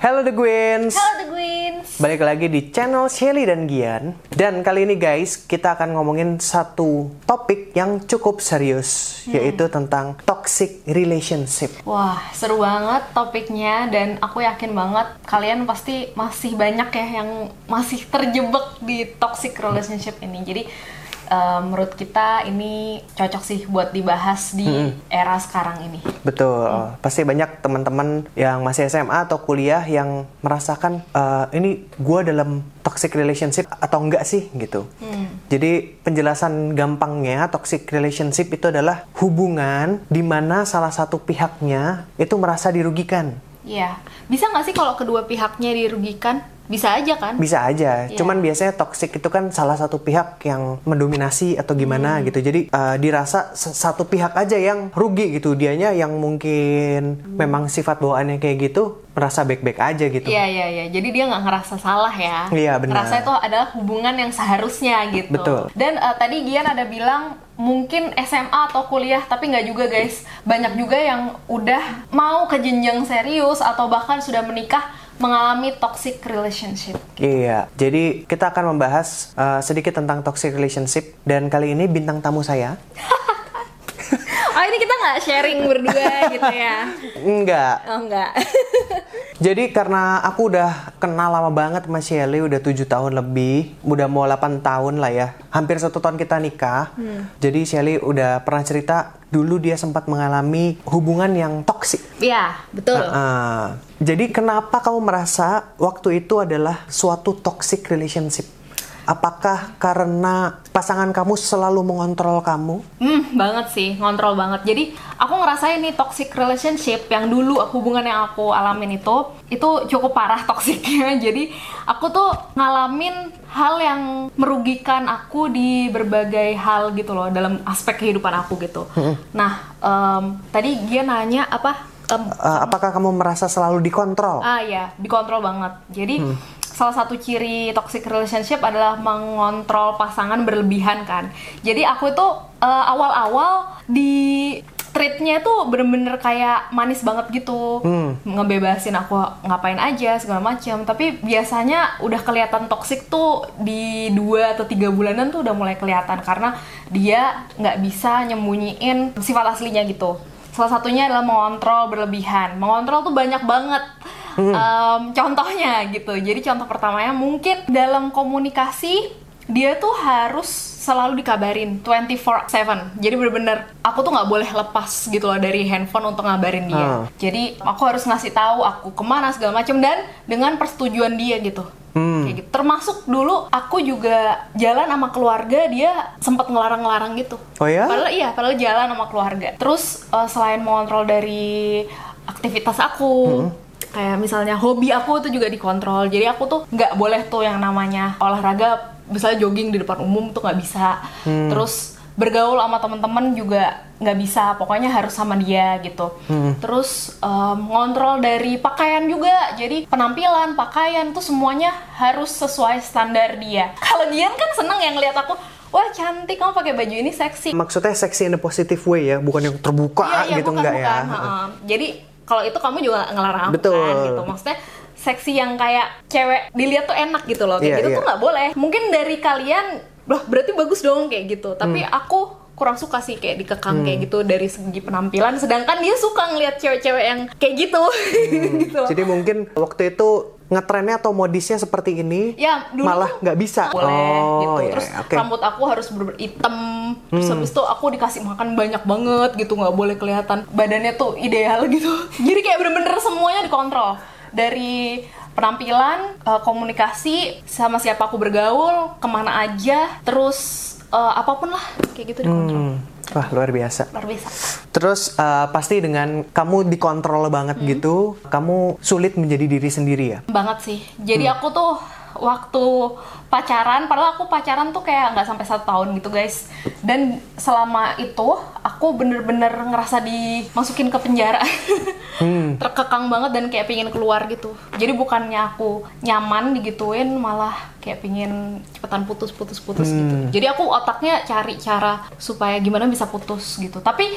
Hello The Gwins. Halo The Gwins. Balik lagi di channel Shelly dan Gian. Dan kali ini guys, kita akan ngomongin satu topik yang cukup serius, yaitu tentang toxic relationship. Wah, seru banget topiknya dan aku yakin banget kalian pasti masih banyak ya yang masih terjebak di toxic relationship ini. Jadi eh, menurut kita ini cocok sih buat dibahas di era sekarang ini. Betul. Pasti banyak teman-teman yang masih SMA atau kuliah yang merasakan eh, ini gua dalam toxic relationship atau enggak sih gitu. Jadi penjelasan gampangnya toxic relationship itu adalah hubungan di mana salah satu pihaknya itu merasa dirugikan. Iya, bisa nggak sih kalau kedua pihaknya dirugikan? Bisa aja kan? Bisa aja. Iya. Cuman biasanya toxic itu kan salah satu pihak yang mendominasi atau gimana gitu. Jadi uh, dirasa satu pihak aja yang rugi gitu. Dianya yang mungkin memang sifat bawaannya kayak gitu merasa baik-baik aja gitu. Iya iya iya. Jadi dia nggak ngerasa salah ya. Iya, benar. Ngerasa itu adalah hubungan yang seharusnya gitu. Betul. Dan eh, tadi Gian ada bilang mungkin SMA atau kuliah, tapi nggak juga guys. Banyak juga yang udah mau ke jenjang serius atau bahkan sudah menikah mengalami toxic relationship. Iya. Jadi kita akan membahas uh, sedikit tentang toxic relationship dan kali ini bintang tamu saya Oh ini kita nggak sharing berdua gitu ya? enggak. Oh enggak. Jadi karena aku udah kenal lama banget sama Shelly udah tujuh tahun lebih, udah mau 8 tahun lah ya. Hampir satu tahun kita nikah. Jadi Shelly udah pernah cerita dulu dia sempat mengalami hubungan yang toksik. Iya betul. Ah, jadi kenapa kamu merasa waktu itu adalah suatu toxic relationship? Apakah karena pasangan kamu selalu mengontrol kamu? Hmm, banget sih, ngontrol banget. Jadi aku ngerasain nih toxic relationship yang dulu hubungan yang aku alamin itu itu cukup parah toksiknya. Jadi aku tuh ngalamin hal yang merugikan aku di berbagai hal gitu loh dalam aspek kehidupan aku gitu. Nah, em, tadi dia nanya apa? Em, Eh, apakah kamu merasa selalu dikontrol? Ah ya, dikontrol banget. Jadi salah satu ciri toxic relationship adalah mengontrol pasangan berlebihan kan. Jadi aku itu eh, awal-awal di treatnya tuh bener-bener kayak manis banget gitu, ngebebasin aku ngapain aja segala macam. Tapi biasanya udah kelihatan toxic tuh di dua atau tiga bulanan tuh udah mulai kelihatan karena dia nggak bisa nyembunyiin sifat aslinya gitu. Salah satunya adalah mengontrol berlebihan. Mengontrol tuh banyak banget. Em, contohnya gitu. Jadi contoh pertamanya mungkin dalam komunikasi dia tuh harus selalu dikabarin 24/7. Jadi bener-bener aku tuh nggak boleh lepas gitu loh dari handphone untuk ngabarin dia. Ah. Jadi aku harus ngasih tahu aku ke mana segala macam dan dengan persetujuan dia gitu. Kayak gitu. Termasuk dulu aku juga jalan sama keluarga dia sempat ngelarang-ngelarang gitu. Oh ya? Padahal iya, padahal jalan sama keluarga. Terus eh, selain mengontrol dari aktivitas aku, kayak misalnya hobi aku itu juga dikontrol. Jadi aku tuh nggak boleh tuh yang namanya olahraga, misalnya jogging di depan umum tuh nggak bisa. Terus bergaul sama teman-teman juga nggak bisa. Pokoknya harus sama dia gitu. Terus em, ngontrol dari pakaian juga. Jadi penampilan, pakaian tuh semuanya harus sesuai standar dia. Kalau Dian kan seneng yang lihat aku. Wah cantik kamu pakai baju ini seksi. Maksudnya seksi in a positive way ya, bukan yang terbuka Iya, iya, gitu bukan, enggak ya? bukan. Heeh. Jadi kalau itu kamu juga ngelarang aku Betul. kan gitu. Maksudnya seksi yang kayak cewek dilihat tuh enak gitu loh. Kayak Iya, gitu iya. tuh nggak boleh. Mungkin dari kalian, loh berarti bagus dong kayak gitu. Tapi Hmm. aku kurang suka sih kayak dikekang kayak gitu dari segi penampilan. Sedangkan dia suka ngelihat cewek-cewek yang kayak gitu. gitu loh. Hmm. Jadi mungkin waktu itu ngetrennya atau modisnya seperti ini, Ya, dulu malah nggak bisa. boleh oh, gitu. iya, Terus. Hmm. rambut aku harus bener hitam. Terus habis itu aku dikasih makan banyak banget gitu, nggak boleh kelihatan badannya tuh ideal gitu. Jadi kayak bener-bener semuanya dikontrol. Dari penampilan, eh, komunikasi, sama siapa aku bergaul, ke mana aja, terus eh, apa pun lah kayak gitu dikontrol. Hmm. Wah, luar biasa. Luar biasa. Terus eh, pasti dengan kamu dikontrol banget Hmm. gitu, kamu sulit menjadi diri sendiri ya? banget sih. Jadi aku tuh waktu pacaran, padahal aku pacaran tuh kayak nggak sampai satu tahun gitu guys. Dan selama itu aku bener-bener ngerasa dimasukin ke penjara, terkekang banget dan kayak pingin keluar gitu. Jadi bukannya aku nyaman digituin, malah kayak pingin cepetan putus-putus-putus gitu. Jadi aku otaknya cari cara supaya gimana bisa putus gitu. Tapi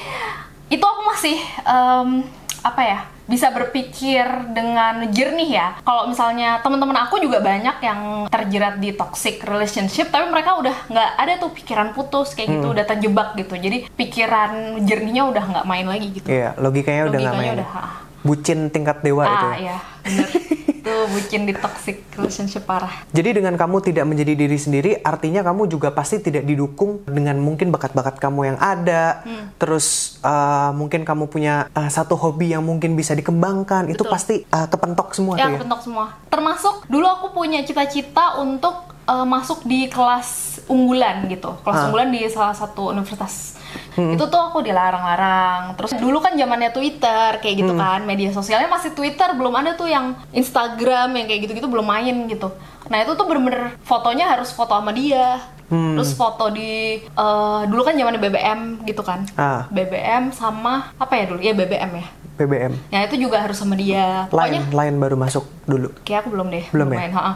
itu aku masih em, apa ya bisa berpikir dengan jernih ya. Kalau misalnya teman-teman aku juga banyak yang terjerat di toxic relationship, tapi mereka udah nggak ada tuh pikiran putus kayak gitu, udah terjebak gitu. Jadi pikiran jernihnya udah nggak main lagi gitu. Iya, logikanya udah nggak Logikanya main. udah, ah. Bucin tingkat dewa itu. Ah ya. iya, bener. itu bucin di toxic relationship parah. Jadi dengan kamu tidak menjadi diri sendiri, artinya kamu juga pasti tidak didukung dengan mungkin bakat-bakat kamu yang ada. Hmm. Terus uh, mungkin kamu punya uh, satu hobi yang mungkin bisa dikembangkan. Itu Betul. pasti uh, kepentok semua ya tuh ya. kepentok semua termasuk dulu aku punya cita-cita untuk uh, masuk di kelas unggulan gitu kelas Ah. unggulan di salah satu universitas itu tuh aku dilarang-larang terus dulu kan zamannya Twitter kayak gitu kan media sosialnya masih Twitter belum ada tuh yang Instagram yang kayak gitu-gitu belum main gitu nah itu tuh bener-bener fotonya harus foto sama dia terus foto di uh, dulu kan zamannya BBM gitu kan Ah. BBM sama apa ya dulu ya BBM ya BBM. Nah itu juga harus sama dia. Pokoknya Lain, lain baru masuk dulu. kayak aku belum deh Belum ya? main ha-ha.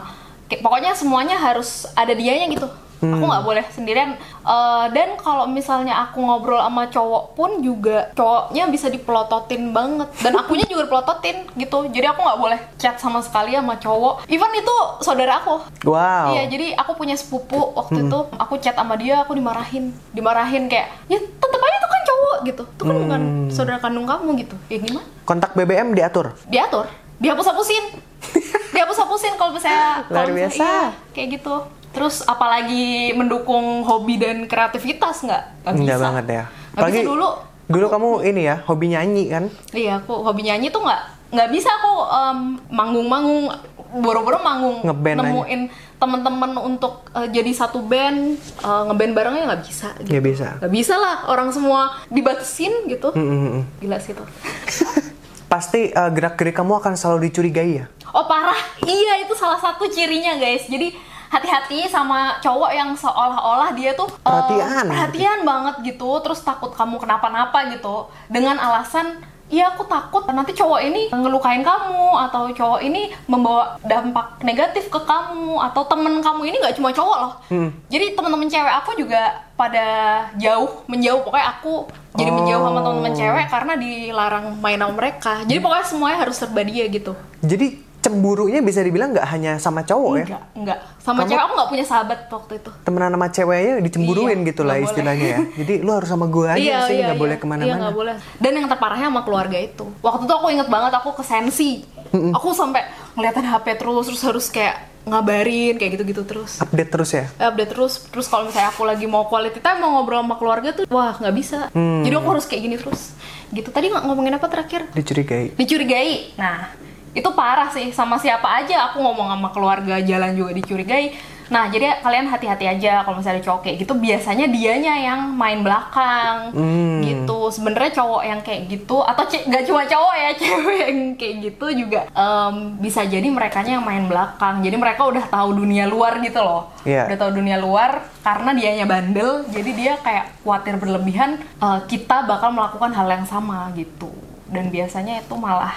Kayak, pokoknya semuanya harus ada dianya gitu Hmm. aku nggak boleh sendirian. Eh, dan kalau misalnya aku ngobrol sama cowok pun juga cowoknya bisa dipelototin banget. Dan akunya juga dipelototin gitu. Jadi aku nggak boleh chat sama sekali sama cowok. Even itu saudara aku. Wow. Iya, jadi aku punya sepupu waktu itu. Aku chat sama dia, aku dimarahin, dimarahin kayak ya tetep aja itu kan cowok gitu, itu kan bukan saudara kandung kamu gitu, ya gimana? Kontak BBM diatur. diatur. Dihapus-hapusin. Dihapus-hapusin kalau misalnya Luar biasa. iya, kayak gitu terus apalagi mendukung hobi dan kreativitas nggak Nggak banget ya. Nggak bisa dulu Dulu kamu ini ya, hobi nyanyi kan? iya aku hobi nyanyi tuh nggak nggak bisa aku em, manggung-manggung boro-boro manggung Ngeband nemuin teman-teman untuk eh, jadi satu band eh, ngeband barengnya nggak bisa gitu. Bisa. nggak bisa lah orang semua dibatasin gitu Mm, mm, mm. gila sih tuh Pasti uh, gerak-gerik kamu akan selalu dicurigai ya? Oh parah, iya itu salah satu cirinya guys. Jadi hati-hati sama cowok yang seolah-olah dia tuh eh, Perhatian. perhatian banget gitu, terus takut kamu kenapa-napa gitu, dengan alasan Iya aku takut nanti cowok ini ngelukain kamu atau cowok ini membawa dampak negatif ke kamu atau temen kamu ini nggak cuma cowok loh. Hmm. Jadi teman-teman cewek aku juga pada jauh menjauh pokoknya aku jadi menjauh sama teman-teman Oh. cewek karena dilarang main sama mereka. Jadi pokoknya semuanya harus serba dia gitu. Jadi cemburunya bisa dibilang nggak hanya sama cowok ya? Enggak, enggak. Sama Kamu- cewek aku nggak punya sahabat waktu itu. Temenan sama ceweknya dicemburuin Iya, gitu lah boleh. istilahnya ya. Jadi lu harus sama gue aja sih, nggak boleh Iya, ke mana-mana. nggak boleh. Dan yang terparahnya sama keluarga itu. Waktu itu aku inget banget aku ke sensi. Aku sampai ngeliatin HP terus, terus harus kayak ngabarin kayak gitu-gitu terus. Update terus ya? Update terus terus kalau misalnya aku lagi mau quality time mau ngobrol sama keluarga tuh wah nggak bisa Hmm. jadi aku harus kayak gini terus gitu tadi nggak ngomongin apa terakhir Dicurigai. dicurigai nah itu parah sih sama siapa aja aku ngomong sama keluarga jalan juga dicurigai. Nah jadi kalian hati-hati aja kalau misalnya cowok kayak gitu. Biasanya dianya yang main belakang Hmm. gitu. Sebenarnya cowok yang kayak gitu atau nggak cuma cowok ya cewek yang kayak gitu juga em, bisa jadi mereka yang main belakang. Jadi mereka udah tahu dunia luar gitu loh. Iya. udah tahu dunia luar karena dianya bandel jadi dia kayak khawatir berlebihan eh, kita bakal melakukan hal yang sama gitu. Dan biasanya itu malah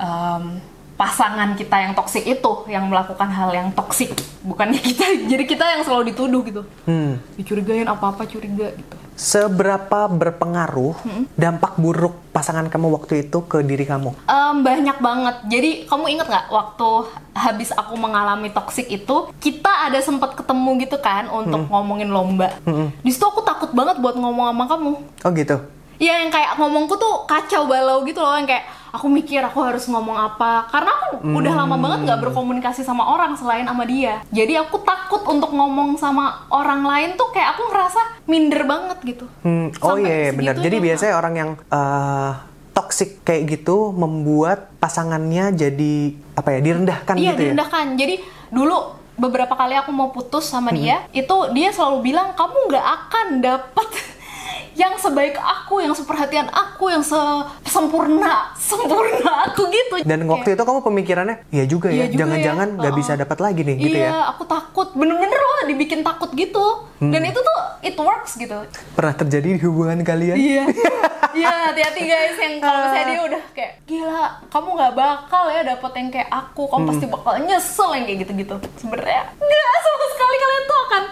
em, pasangan kita yang toksik itu yang melakukan hal yang toksik bukannya kita jadi kita yang selalu dituduh gitu Hmm. dicurigain apa-apa curiga gitu Seberapa berpengaruh Hmm. dampak buruk pasangan kamu waktu itu ke diri kamu? Em, banyak banget. Jadi kamu inget nggak waktu habis aku mengalami toksik itu kita ada sempat ketemu gitu kan untuk ngomongin lomba. Di situ aku takut banget buat ngomong sama kamu. Oh gitu. Iya yang kayak ngomongku tuh kacau balau gitu loh yang kayak aku mikir aku harus ngomong apa karena aku udah lama banget nggak berkomunikasi sama orang selain sama dia. Jadi aku takut untuk ngomong sama orang lain tuh kayak aku ngerasa minder banget gitu. Hmm, oh iya, iya, benar. Jadi biasanya orang yang eh, toxic kayak gitu membuat pasangannya jadi apa ya direndahkan Iya gitu ya. direndahkan. Jadi dulu beberapa kali aku mau putus sama dia, Hmm. itu dia selalu bilang kamu nggak akan dapet yang sebaik aku, yang seperhatian aku, yang se- sempurna, sempurna aku gitu. Dan waktu itu kamu pemikirannya, ya juga ya, Iya juga jangan-jangan ya. nggak bisa dapat lagi nih gitu iya, ya. aku takut, bener-bener loh dibikin takut gitu. Hmm. Dan itu tuh it works gitu. Pernah terjadi di hubungan kalian? Iya, iya hati-hati guys yang kalau misalnya dia udah kayak gila, kamu nggak bakal ya dapet yang kayak aku, kamu pasti Hmm. bakal nyesel yang kayak gitu-gitu. Sebenarnya nggak sama sekali kalian tuh akan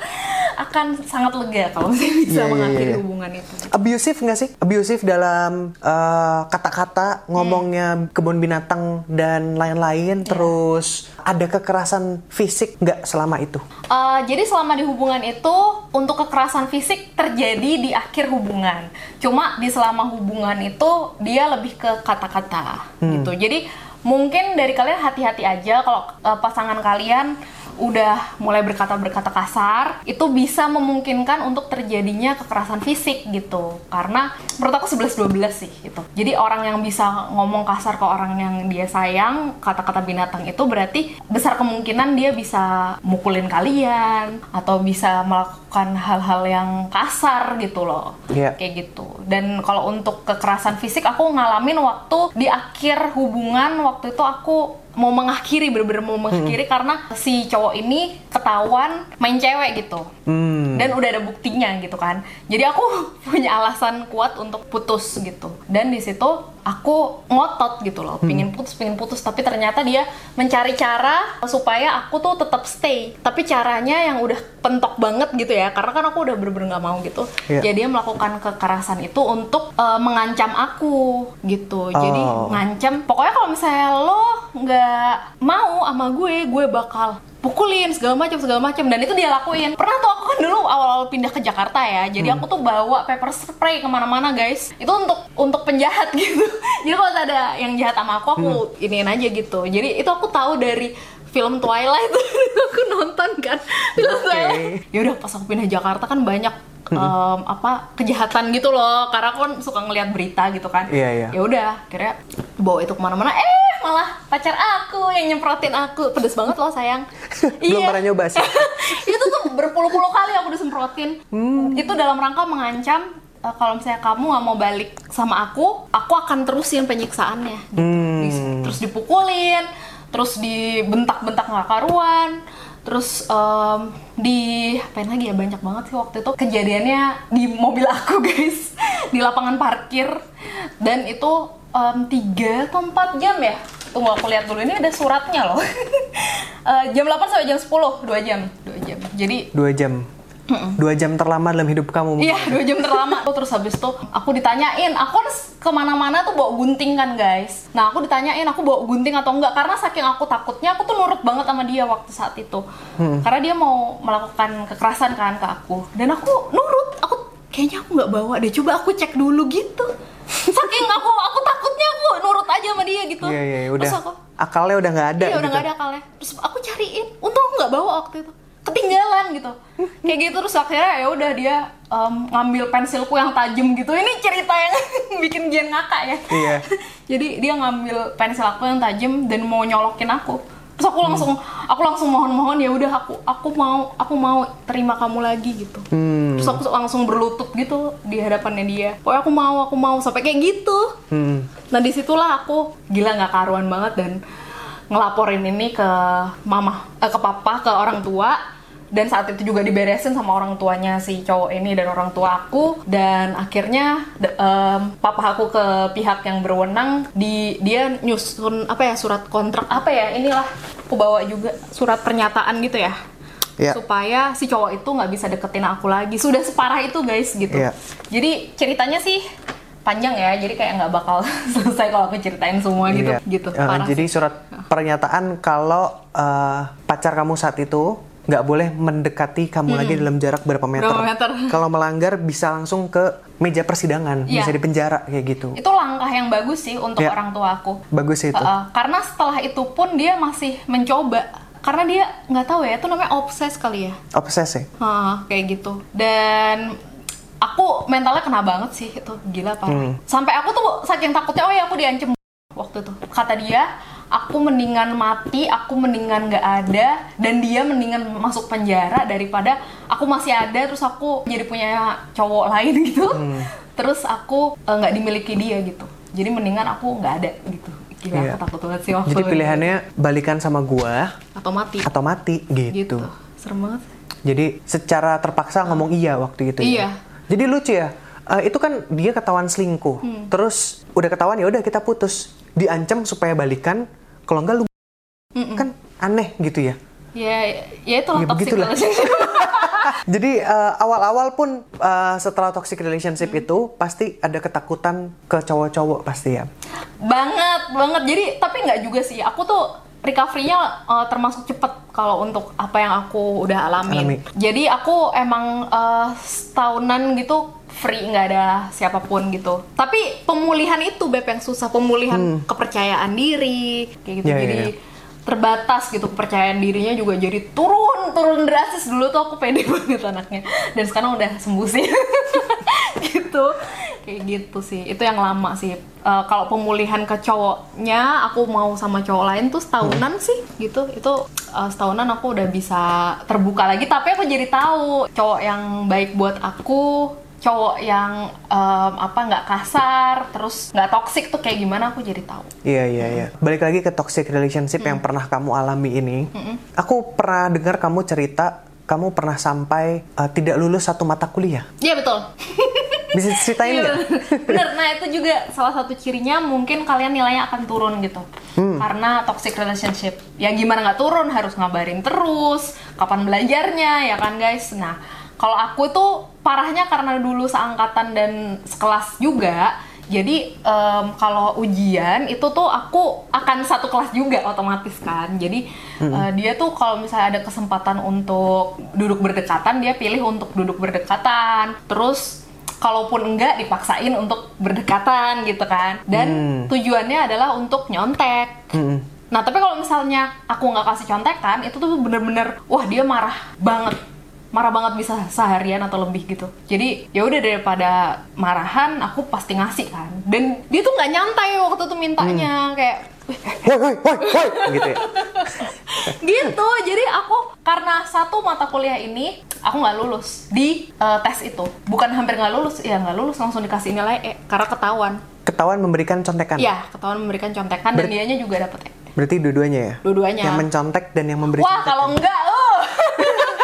akan sangat lega kalau misalnya bisa Iya, iya, mengakhiri iya. hubungan itu. Abusive nggak sih? Abusive dalam eh, kata-kata, ngomongnya kebun binatang dan lain-lain. Terus ada kekerasan fisik nggak selama itu? Uh, jadi selama di hubungan itu untuk kekerasan fisik terjadi di akhir hubungan. Cuma di selama hubungan itu dia lebih ke kata-kata gitu. Jadi mungkin dari kalian hati-hati aja kalau uh, pasangan kalian udah mulai berkata-berkata kasar, itu bisa memungkinkan untuk terjadinya kekerasan fisik gitu. Karena menurut aku 11-12 sih gitu. Jadi orang yang bisa ngomong kasar ke orang yang dia sayang, kata-kata binatang itu berarti besar kemungkinan dia bisa mukulin kalian atau bisa melakukan hal-hal yang kasar gitu loh. Iya. Kayak gitu. Dan kalau untuk kekerasan fisik aku ngalamin waktu di akhir hubungan waktu itu aku mau mengakhiri bener-bener mau mengakhiri karena si cowok ini ketahuan main cewek gitu. Hmm. dan udah ada buktinya gitu kan. Jadi aku punya alasan kuat untuk putus gitu. Dan di situ aku ngotot gitu loh pingin putus pingin putus. Tapi ternyata dia mencari cara supaya aku tuh tetap stay. Tapi caranya yang udah pentok banget gitu ya karena kan aku udah bener-bener nggak mau gitu. Iya. ya dia melakukan kekerasan itu untuk eh, mengancam aku gitu. Jadi Oh. ngancam. Pokoknya kalau misalnya lo nggak mau sama gue gue bakal pukulin segala macam segala macam. Dan itu dia lakuin. Pernah tuh aku kan dulu awal-awal pindah ke Jakarta ya. Jadi aku tuh bawa pepper spray ke mana-mana guys. Itu untuk untuk penjahat gitu. Jadi kalau ada yang jahat sama aku aku iniin aja gitu. Jadi itu aku tahu dari film Twilight. Aku nonton kan. Film Oke. Twilight. Ya udah pas aku pindah Jakarta kan banyak em, apa kejahatan gitu loh. Karena aku kan suka ngeliat berita gitu kan. Iya, iya. ya udah kira bawa itu ke mana-mana. Eh malah pacar aku yang nyemprotin aku. Pedes banget loh sayang. Belum pernah nyoba sih. itu tuh berpuluh-puluh kali aku disemprotin. Itu dalam rangka mengancam eh, kalau misalnya kamu nggak mau balik sama aku aku akan terusin penyiksaannya. Gitu. Hmm. Terus dipukulin terus dibentak-bentak nggak karuan terus em, di apain lagi ya banyak banget sih waktu itu. Kejadiannya di mobil aku guys. Di lapangan parkir. Dan itu em, tiga atau empat jam ya? Tunggu aku lihat dulu. Ini ada suratnya loh. Eh, jam 8 sampai jam 10 dua jam. Dua jam. Jadi Dua jam. Dua jam terlama dalam hidup kamu. Iya, dua jam terlama. Terus habis itu aku ditanyain, aku harus ke mana-mana tuh bawa gunting kan guys. Nah aku ditanyain aku bawa gunting atau enggak karena saking aku takutnya aku tuh nurut banget sama dia waktu saat itu. Karena dia mau melakukan kekerasan kan ke aku dan aku nurut. Aku kayaknya aku nggak bawa deh. Coba aku cek dulu gitu. Saking aku aku takutnya aku nurut aja sama dia gitu. Iya, iya, udah. Terus aku Akalnya udah nggak ada iya udah gitu. nggak ada akalnya terus aku cariin untung aku nggak bawa waktu itu ketinggalan gitu. Kayak gitu terus akhirnya ya udah dia em, ngambil pensilku yang tajam gitu. Ini cerita yang bikin Gian ngakak ya. Iya. jadi dia ngambil pensil aku yang tajam dan mau nyolokin aku. Terus aku langsung aku langsung mohon-mohon ya udah aku aku mau aku mau terima kamu lagi gitu. Hmm. terus aku langsung berlutut gitu di hadapannya dia. Pokoknya aku mau aku mau sampai kayak gitu. Hmm. Nah di situlah aku gila nggak karuan banget dan ngelaporin ini ke mama, eh, ke papa, ke orang tua dan saat itu juga diberesin sama orang tuanya si cowok ini dan orang tua aku. Dan akhirnya em, papa aku ke pihak yang berwenang di dia nyusun apa ya surat kontrak apa ya inilah aku bawa juga surat pernyataan gitu ya. Iya. supaya si cowok itu nggak bisa deketin aku lagi. Sudah separah itu guys gitu. Iya. jadi ceritanya sih panjang ya. Jadi kayak nggak bakal selesai kalau aku ceritain semua gitu. Iya. gitu parah jadi surat pernyataan kalau eh, pacar kamu saat itu nggak boleh mendekati kamu lagi dalam jarak berapa meter. Berapa meter. Kalau melanggar bisa langsung ke meja persidangan, Iya. bisa di penjara kayak gitu. itu langkah yang bagus sih untuk Iya. orang tua aku Bagus itu. Heeh, karena setelah itu pun dia masih mencoba karena dia nggak tahu ya itu namanya obses kali ya Obsesi. Heeh, kayak gitu dan aku mentalnya kena banget sih itu gila parah Hmm. sampai aku tuh saking takutnya oh ya aku diancam waktu itu kata dia aku mendingan mati aku mendingan nggak ada dan dia mendingan masuk penjara daripada aku masih ada terus aku jadi punya cowok lain gitu Hmm. terus aku eh, nggak dimiliki dia gitu jadi mendingan aku nggak ada gitu gila Iya. aku takut banget sih waktu Jadi pilihannya balikan sama gua atau mati atau mati gitu. gitu serem banget Jadi secara terpaksa ngomong iya waktu itu Iya. ya. Jadi lucu ya. Eh, itu kan dia ketahuan selingkuh. Hmm. Terus udah ketahuan ya udah kita putus. Diancam supaya balikan. Kalau enggak lu kan aneh gitu ya. Ya, ya itulah Ya, toxic begitulah. relationship. Jadi eh, awal-awal pun eh, setelah toxic relationship itu pasti ada ketakutan ke cowok-cowok pasti ya. banget, banget. Jadi tapi nggak juga sih. Aku tuh recovery-nya eh, termasuk cepet kalau untuk apa yang aku udah alamin. Alami. Jadi aku emang eh, setahunan gitu free nggak ada siapa pun gitu. Tapi pemulihan itu beb yang susah, pemulihan kepercayaan diri kayak gitu. Hmm. Ya, Jadi ya. terbatas gitu kepercayaan dirinya juga jadi turun turun drastis. Dulu tuh aku pede banget anaknya. Dan sekarang udah sembuh sih. Gitu. Kayak gitu sih. Itu yang lama sih. Eh, kalau pemulihan ke cowoknya aku mau sama cowok lain tuh setahunan sih gitu. Itu eh, setahunan aku udah bisa terbuka lagi. Tapi aku jadi tahu cowok yang baik buat aku cowok yang em, apa nggak kasar terus nggak toksik tuh kayak gimana aku jadi tahu Iya iya iya. Balik lagi ke toxic relationship yang pernah kamu alami ini. Aku pernah dengar kamu cerita kamu pernah sampai eh, tidak lulus satu mata kuliah. iya betul Bisa ceritain Iya, nggak? bener. Nah itu juga salah satu cirinya mungkin kalian nilainya akan turun gitu karena toxic relationship. Ya gimana nggak turun harus ngabarin terus kapan belajarnya ya kan guys. Nah kalau aku tuh parahnya karena dulu seangkatan dan sekelas juga. Jadi em, kalau ujian itu tuh aku akan satu kelas juga otomatis kan. Jadi eh, dia tuh kalau misalnya ada kesempatan untuk duduk berdekatan dia pilih untuk duduk berdekatan. Terus kalaupun enggak dipaksain untuk berdekatan gitu kan dan tujuannya adalah untuk nyontek Mm-mm. nah tapi kalau misalnya aku nggak kasih contekan itu tuh bener-bener wah dia marah banget marah banget bisa seharian atau lebih gitu jadi ya udah daripada marahan aku pasti ngasih kan dan dia tuh nggak nyantai waktu itu mintanya kayak Woi woi woi woi gitu ya. gitu jadi aku karena satu mata kuliah ini aku nggak lulus di eh, tes itu bukan hampir nggak lulus ya nggak lulus langsung dikasih nilai E karena ketahuan Ketahuan memberikan contekan. ya ketahuan memberikan contekan dan Ber- dianya juga dapet E Berarti dua-duanya ya? Dua-duanya. Yang mencontek dan yang memberi wah contekan. kalau enggak oh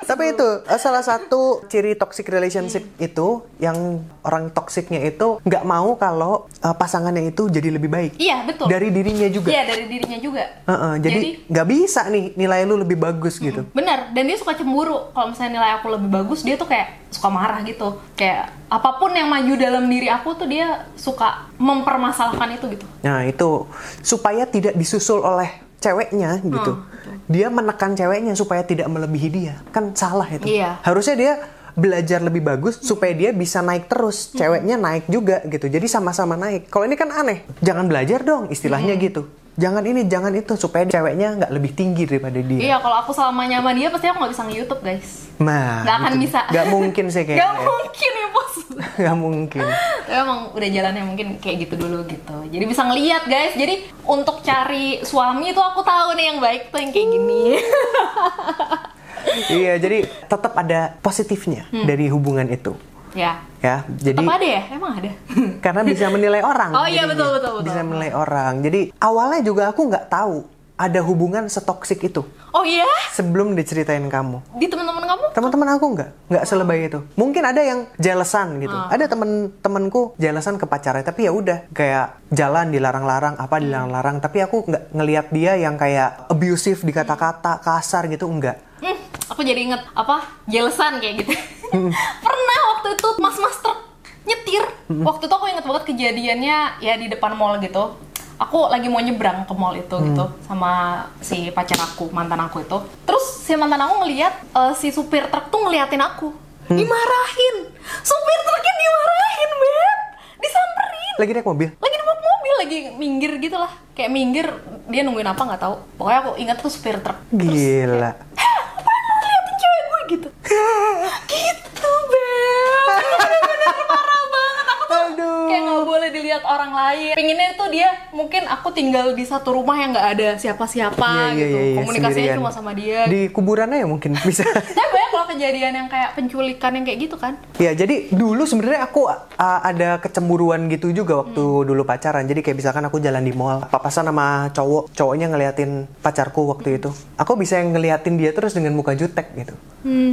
Tapi itu eh, salah satu ciri toxic relationship Hmm. itu yang orang toksiknya itu nggak mau kalau eh, pasangannya itu jadi lebih baik. iya betul Dari dirinya juga. iya dari dirinya juga Heeh, jadi nggak bisa nih nilai lu lebih bagus gitu. Bener, dan dia suka cemburu. Kalau misalnya nilai aku lebih bagus, dia tuh kayak suka marah gitu. Kayak apa pun yang maju dalam diri aku tuh dia suka mempermasalahkan itu gitu. Nah itu supaya tidak disusul oleh ceweknya gitu. Hmm, Dia menekan ceweknya supaya tidak melebihi dia. Kan salah itu. Iya. Harusnya dia belajar lebih bagus supaya dia bisa naik Hmm. terus. Ceweknya naik juga gitu. Jadi sama-sama naik. Kalau ini kan aneh. Jangan belajar dong istilahnya Hmm. gitu. Jangan ini, jangan itu supaya ceweknya nggak lebih tinggi daripada dia. Iya, kalau aku selama nyaman dia pasti aku nggak bisa nge-youtube guys. Nah, Nggak akan gitu. bisa. Nggak mungkin sih Gak kayaknya. mungkin ya bos. Nggak mungkin. Emang udah jalannya mungkin kayak gitu dulu gitu. Jadi bisa ngeliat guys. Jadi untuk cari suami tuh aku tahu nih yang baik tuh yang kayak gini. iya, jadi tetap ada positifnya Hmm. dari hubungan itu. Ya. Ya, jadi Tetap ada ya? Emang ada. karena bisa menilai orang. Oh iya, betul, betul, betul. Bisa menilai orang. Jadi awalnya juga aku nggak tahu ada hubungan setoksik itu oh iya? sebelum diceritain kamu. Di teman-teman kamu? Teman-teman aku nggak nggak selebay itu. Mungkin ada yang jealousan gitu. Ah. Ada temen-temenku jealousan ke pacarnya, tapi ya udah kayak jalan dilarang-larang, apa Hmm. dilarang-larang. Tapi aku nggak ngelihat dia yang kayak abusive di kata-kata kasar gitu enggak. Hmm, aku jadi inget apa jelesan kayak gitu. Pernah waktu itu mas-mas truk nyetir. Waktu itu aku inget banget kejadiannya ya di depan mall gitu. Aku lagi mau nyebrang ke mall itu gitu sama si pacar aku, mantan aku itu. Terus si mantan aku ngeliat eh, si supir truk tuh ngeliatin aku. Dimarahin. Supir truknya dimarahin, Beb. Disamperin Lagi naik mobil. lagi bawah mobil lagi minggir gitu lah kayak minggir dia nungguin apa nggak tahu pokoknya aku ingat tuh supir truk Gila. ngapain lu liatin cewek gue gitu gitu beb bener-bener parah banget aku tuh Aduh. kayak nggak boleh dilihat orang lain pinginnya tuh dia mungkin aku tinggal di satu rumah yang nggak ada siapa-siapa Iya, iya, gitu iya, iya, komunikasinya sendirian. cuma sama dia Di kuburannya ya mungkin bisa. kejadian yang kayak penculikan yang kayak gitu kan Ya, jadi dulu sebenarnya aku uh, ada kecemburuan gitu juga waktu dulu pacaran. Jadi kayak misalkan aku jalan di mall, papasan sama cowok, cowoknya ngeliatin pacarku waktu itu. Aku bisa ngeliatin dia terus dengan muka jutek gitu.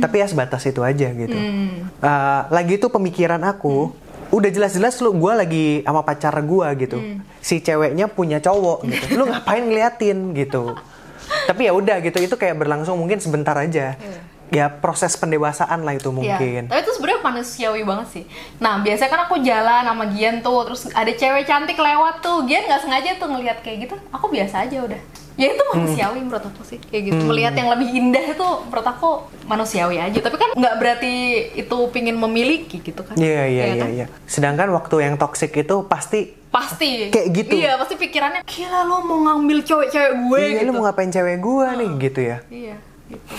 Tapi ya sebatas itu aja gitu. Uh, lagi itu pemikiran aku, udah jelas-jelas lu gue lagi sama pacar gue gitu. Si ceweknya punya cowok gitu. Lu ngapain ngeliatin gitu. Tapi ya udah gitu, itu kayak berlangsung mungkin sebentar aja. Iya. Ya proses pendewasaan lah itu Iya, mungkin. tapi itu sebenarnya manusiawi banget sih. Nah, biasanya kan aku jalan sama Gian tuh, terus ada cewek cantik lewat tuh, Gian nggak sengaja tuh ngelihat kayak gitu, aku biasa aja udah. Ya itu manusiawi menurut aku sih, kayak gitu. Melihat yang lebih indah itu menurut aku manusiawi aja. Tapi kan nggak berarti itu pingin memiliki gitu kan? Iya iya Iya iya kan? iya. Sedangkan waktu yang toxic itu pasti Pasti. Kayak gitu. Iya, pasti pikirannya, gila lo mau ngambil cewek-cewek gue iya gitu. lu mau ngapain cewek gua nih gitu ya. Iya, gitu.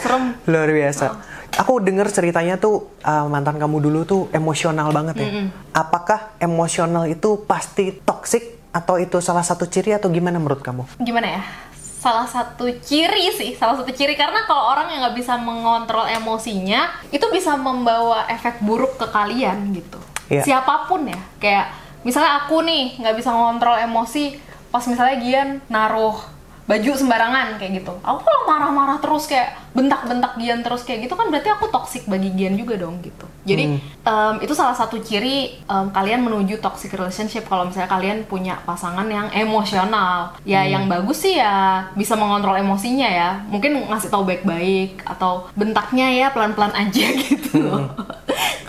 Serem. Luar biasa. Oh. Aku denger ceritanya tuh uh, mantan kamu dulu tuh emosional banget ya. Apakah emosional itu pasti toxic atau itu salah satu ciri atau gimana menurut kamu? gimana ya salah satu ciri sih salah satu ciri karena kalau orang yang nggak bisa mengontrol emosinya itu bisa membawa efek buruk ke kalian gitu Iya. siapa pun ya kayak misalnya aku nih nggak bisa mengontrol emosi pas misalnya Gian naruh baju sembarangan kayak gitu. Aku kalau marah-marah terus kayak bentak-bentak Gian terus kayak gitu kan berarti aku toxic bagi Gian juga dong gitu. Jadi em, itu salah satu ciri em, kalian menuju toxic relationship kalau misalnya kalian punya pasangan yang emosional. Ya yang bagus sih ya bisa mengontrol emosinya ya. Mungkin ngasih tahu baik-baik atau bentaknya ya pelan-pelan aja gitu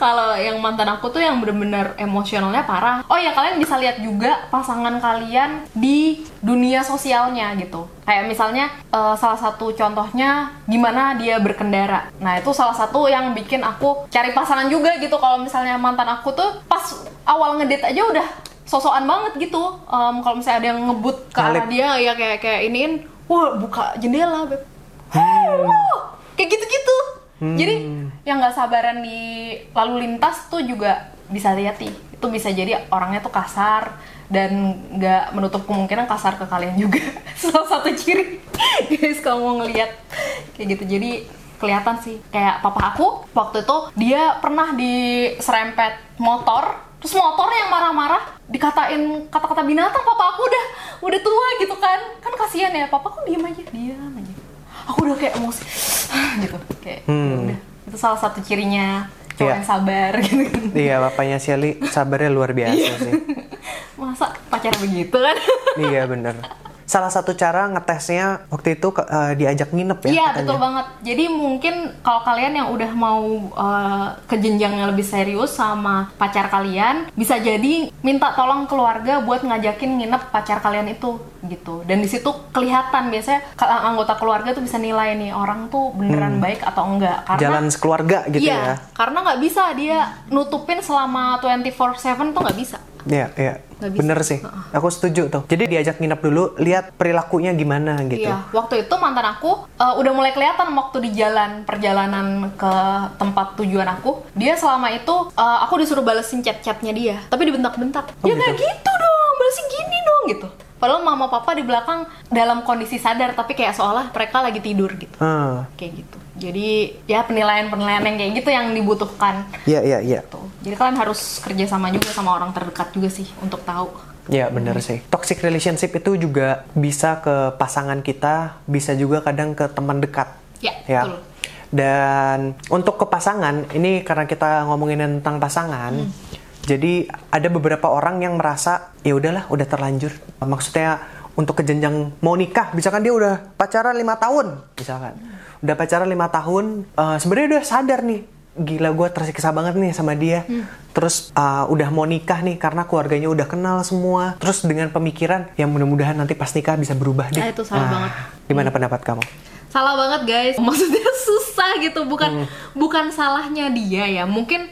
kalau yang mantan aku tuh yang bener-bener emosionalnya parah. Oh ya kalian bisa lihat juga pasangan kalian di dunia sosialnya gitu. Kayak misalnya eh, salah satu contohnya gimana dia berkendara. Nah itu salah satu yang bikin aku cari pasangan juga gitu. Kalau misalnya mantan aku tuh pas awal ngedate aja udah sosokan banget gitu. Em, kalau misalnya ada yang ngebut ke arah dia ya kayak kayak iniin, wah buka jendela beb. Wow, kayak gitu-gitu. Jadi yang nggak sabaran di lalu lintas tuh juga bisa lihat nih. Itu bisa jadi orangnya tuh kasar dan nggak menutup kemungkinan kasar ke kalian juga. Salah satu ciri. Guys kalau mau ngelihat kayak gitu. Jadi kelihatan sih. Kayak papa aku waktu itu dia pernah diserempet motor. Terus motornya yang marah-marah dikatain kata-kata binatang papa aku udah udah tua gitu kan. Kan kasihan ya papa kok diem aja? Diam aja aku udah kayak emosi gitu kayak Hmm. udah itu salah satu cirinya cowok Iya. yang sabar gitu Iya, bapaknya Shelly sabarnya luar biasa sih. masa pacar begitu kan iya bener. Salah satu cara ngetesnya waktu itu eh, diajak nginep ya Iya betul banget. Jadi mungkin kalau kalian yang udah mau uh, ke jenjang yang lebih serius sama pacar kalian, bisa jadi minta tolong keluarga buat ngajakin nginep pacar kalian itu gitu. Dan di situ kelihatan biasanya ka- anggota keluarga tuh bisa nilai nih orang tuh beneran baik atau enggak. Karena Hmm. Jalan sekeluarga gitu iya, ya. karena nggak bisa dia nutupin selama 24/7 tuh nggak bisa. Iya, iya. Bener sih. Aku setuju tuh. Jadi diajak nginep dulu, lihat perilakunya gimana gitu. Iya, waktu itu mantan aku uh, udah mulai kelihatan waktu di jalan perjalanan ke tempat tujuan aku. Dia selama itu uh, aku disuruh balesin chat-chatnya dia, tapi dibentak-bentak. Oh, ya nggak gitu? gitu dong, balesin gini dong gitu. Padahal mama papa di belakang dalam kondisi sadar, tapi kayak seolah mereka lagi tidur gitu, Ah, kayak gitu. Jadi ya penilaian-penilaian yang kayak gitu yang dibutuhkan. Iya, iya, iya. Tuh. Jadi kalian harus kerja sama juga sama orang terdekat juga sih untuk tahu. Iya bener sih. Toxic relationship itu juga bisa ke pasangan kita, bisa juga kadang ke teman dekat. Ya, Ya. betul. Dan untuk ke pasangan, ini karena kita ngomongin tentang pasangan, Hmm. jadi ada beberapa orang yang merasa ya udahlah, udah terlanjur. Maksudnya untuk ke jenjang mau nikah, misalkan dia udah pacaran lima tahun, misalkan, udah pacaran lima tahun, eh, sebenarnya udah sadar nih, gila gue tersiksa banget nih sama dia. Hmm. Terus eh, udah mau nikah nih karena keluarganya udah kenal semua. Terus dengan pemikiran yang mudah-mudahan nanti pas nikah bisa berubah deh. Ah, itu salah banget. Gimana pendapat kamu? salah banget guys maksudnya susah gitu bukan bukan salahnya dia ya mungkin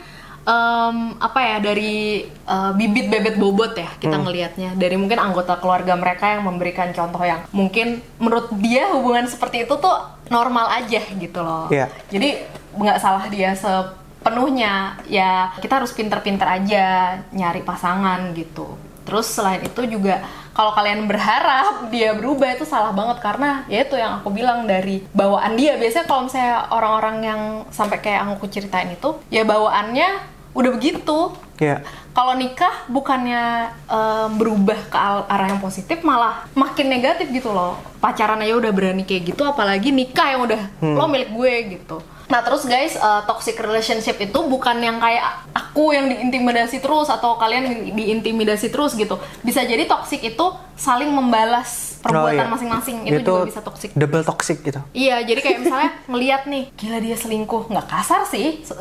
em, apa ya dari eh, bibit bebet bobot ya kita ngelihatnya. Dari mungkin anggota keluarga mereka yang memberikan contoh yang mungkin menurut dia hubungan seperti itu tuh normal aja gitu loh. Iya. jadi nggak salah dia sepenuhnya. Ya kita harus pinter-pinter aja nyari pasangan gitu. Terus selain itu juga kalau kalian berharap dia berubah itu salah banget. Karena ya itu yang aku bilang dari bawaan dia. Biasanya kalau misalnya orang-orang yang sampai kayak aku ceritain itu ya bawaannya udah begitu. Ya. kalau nikah bukannya em, berubah ke arah yang positif malah makin negatif gitu loh. Pacaran aja udah berani kayak gitu apalagi nikah yang udah lo milik gue gitu nah terus guys eh, toxic relationship itu bukan yang kayak aku yang diintimidasi terus atau kalian diintimidasi terus gitu bisa jadi toxic itu saling membalas perbuatan iya. masing-masing itu, juga bisa toxic. Double toxic gitu. Iya, jadi kayak misalnya ngelihat nih, gila dia selingkuh, nggak kasar sih, se-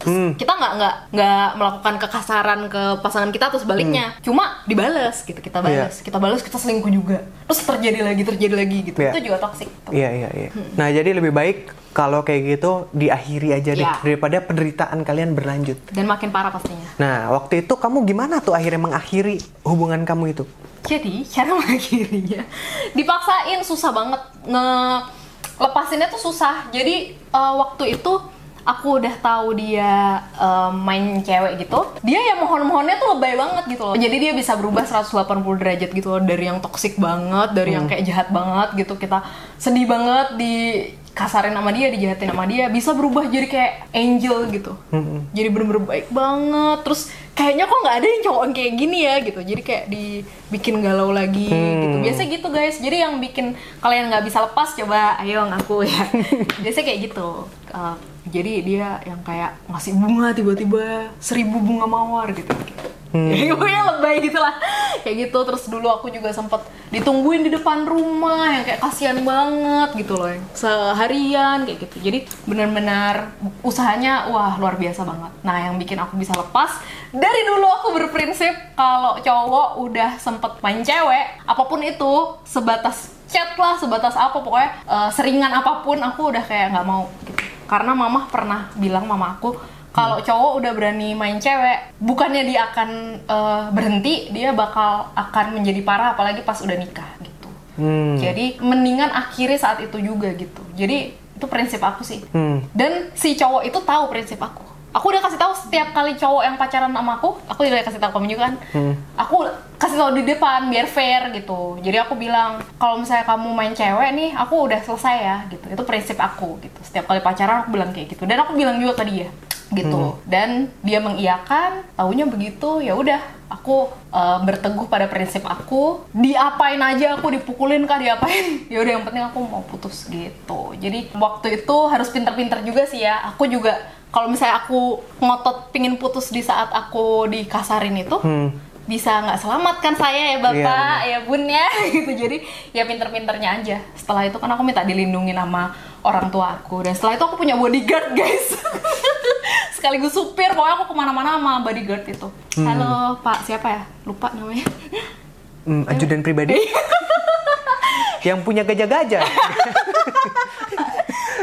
Hmm. kita nggak nggak nggak melakukan kekasaran ke pasangan kita atau sebaliknya, cuma dibales gitu kita balas, Hmm. Iya. kita balas kita selingkuh juga, terus terjadi lagi terjadi lagi gitu, Iya. itu juga toxic. Iya iya iya. Nah jadi lebih baik kalau kayak gitu diakhiri aja deh Iya. daripada penderitaan kalian berlanjut. Dan makin parah pastinya. Nah waktu itu kamu gimana tuh akhirnya mengakhiri hubungan kamu itu? Jadi cara mengakhirinya dipaksain susah banget nge lepasinnya tuh susah. Jadi eh, waktu itu aku udah tahu dia eh, main cewek gitu. Dia yang mohon-mohonnya tuh lebay banget gitu loh. Jadi dia bisa berubah 180 derajat gitu loh dari yang toksik banget, dari yang kayak jahat banget gitu. Kita sedih banget di kasarin sama dia, dijahatin sama dia, bisa berubah jadi kayak angel gitu. Jadi bener-bener baik banget. Terus kayaknya kok nggak ada yang cowok yang kayak gini ya gitu. Jadi kayak dibikin galau lagi gitu. Biasa gitu guys. Jadi yang bikin kalian nggak bisa lepas coba ayo ngaku ya. Biasa kayak gitu. Uh, jadi dia yang kayak ngasih bunga tiba-tiba seribu bunga mawar gitu. Ya pokoknya lebay gitu lah Kayak gitu. Terus dulu aku juga sempet ditungguin di depan rumah Yang kayak kasihan banget gitu loh yang Seharian kayak gitu. Jadi benar-benar usahanya wah luar biasa banget. Nah yang bikin aku bisa lepas Dari dulu aku berprinsip Kalau cowok udah sempet main cewek Apa pun itu Sebatas chat lah Sebatas apa Pokoknya eh, seringan apa pun Aku udah kayak nggak mau gitu Karena mamah pernah bilang mama aku kalau cowok udah berani main cewek, bukannya dia akan eh, berhenti, dia bakal akan menjadi parah apalagi pas udah nikah gitu. Hmm. Jadi mendingan akhiri saat itu juga gitu. Jadi itu prinsip aku sih. Hmm. Dan si cowok itu tahu prinsip aku. Aku udah kasih tahu setiap kali cowok yang pacaran sama aku, aku juga kasih tahu kamu juga kan. Aku kasih tahu di depan biar fair gitu. Jadi aku bilang kalau misalnya kamu main cewek nih, aku udah selesai ya gitu. Itu prinsip aku gitu. Setiap kali pacaran aku bilang kayak gitu. Dan aku bilang juga ke dia gitu. Dan dia mengiyakan, taunya begitu, ya udah aku eh, berteguh pada prinsip aku. Diapain aja aku dipukulin kah diapain? Ya udah yang penting aku mau putus gitu. Jadi waktu itu harus pinter-pinter juga sih ya. Aku juga kalau misalnya aku ngotot pingin putus di saat aku dikasarin itu, bisa nggak selamat kan saya ya bapak Iya, ya bun ya gitu. Jadi ya pinter-pinternya aja. Setelah itu kan aku minta dilindungi sama orang tua aku. Dan setelah itu aku punya bodyguard guys. Sekaligus supir pokoknya aku ke mana-mana sama bodyguard itu. Halo pak. Siapa ya? Lupa namanya. Hmm, ajudan pribadi? Yang punya gajah-gajah.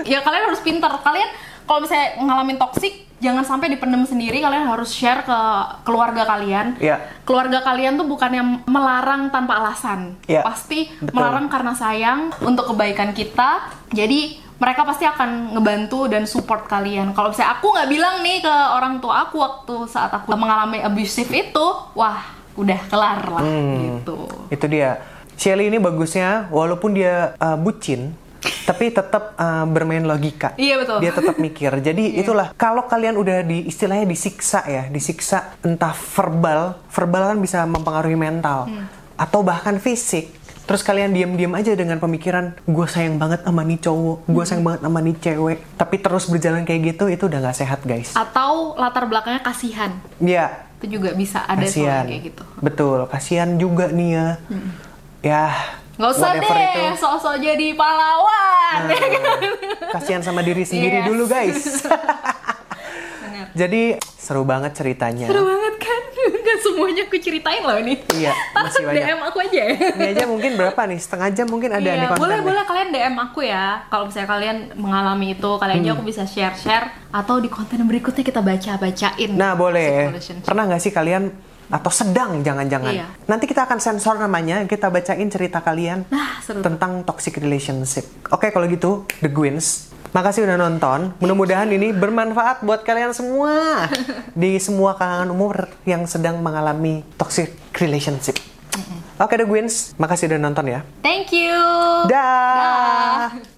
ya kalian harus pinter. Kalian kalau misalnya ngalamin toksik jangan sampai dipendam sendiri. Kalian harus share ke keluarga kalian. Iya. Keluarga kalian tuh bukannya melarang tanpa alasan Iya, pasti betul. melarang karena sayang untuk kebaikan kita jadi mereka pasti akan ngebantu dan support kalian kalau misalnya aku nggak bilang nih ke orang tua aku waktu saat aku mengalami abusive itu wah udah kelar lah Hmm. gitu Itu dia. Shelly ini bagusnya walaupun dia uh, bucin tapi tetap uh, bermain logika. Iya, betul. Dia tetap mikir. Jadi itulah kalau kalian udah di istilahnya disiksa ya, disiksa entah verbal, verbal kan bisa mempengaruhi mental Hmm. atau bahkan fisik. Terus kalian diam-diam aja dengan pemikiran gue sayang banget sama nih cowok, gue sayang banget sama nih cewek. Tapi terus berjalan kayak gitu itu udah nggak sehat guys. atau latar belakangnya kasihan Iya, itu juga bisa ada kasihan. kayak gitu Betul, kasihan juga nih ya. Ya. Nggak usah whatever deh, itu. sok-sok jadi pahlawan. Nah, kasihan sama diri sendiri Yes. dulu guys. Jadi seru banget ceritanya. Seru banget kan? Gak semuanya aku ceritain loh ini. Iya, masih banyak. DM aku aja ya. Ini aja mungkin berapa nih? Setengah jam mungkin ada nih Iya, kontennya. boleh boleh kalian DM aku ya. Kalau misalnya kalian mengalami itu, kalian Hmm. aja aku bisa share-share atau di konten berikutnya kita baca-bacain. Nah boleh. Pernah nggak sih kalian atau sedang jangan-jangan? Iya. Nanti kita akan sensor namanya. Kita bacain cerita kalian Nah, seru. tentang toxic relationship. Oke kalau gitu, The Gwins. Makasih udah nonton. Mudah-mudahan ini bermanfaat buat kalian semua di semua kalangan umur yang sedang mengalami toxic relationship. Oke The Gwins, makasih udah nonton ya. Thank you. Dah. Dah.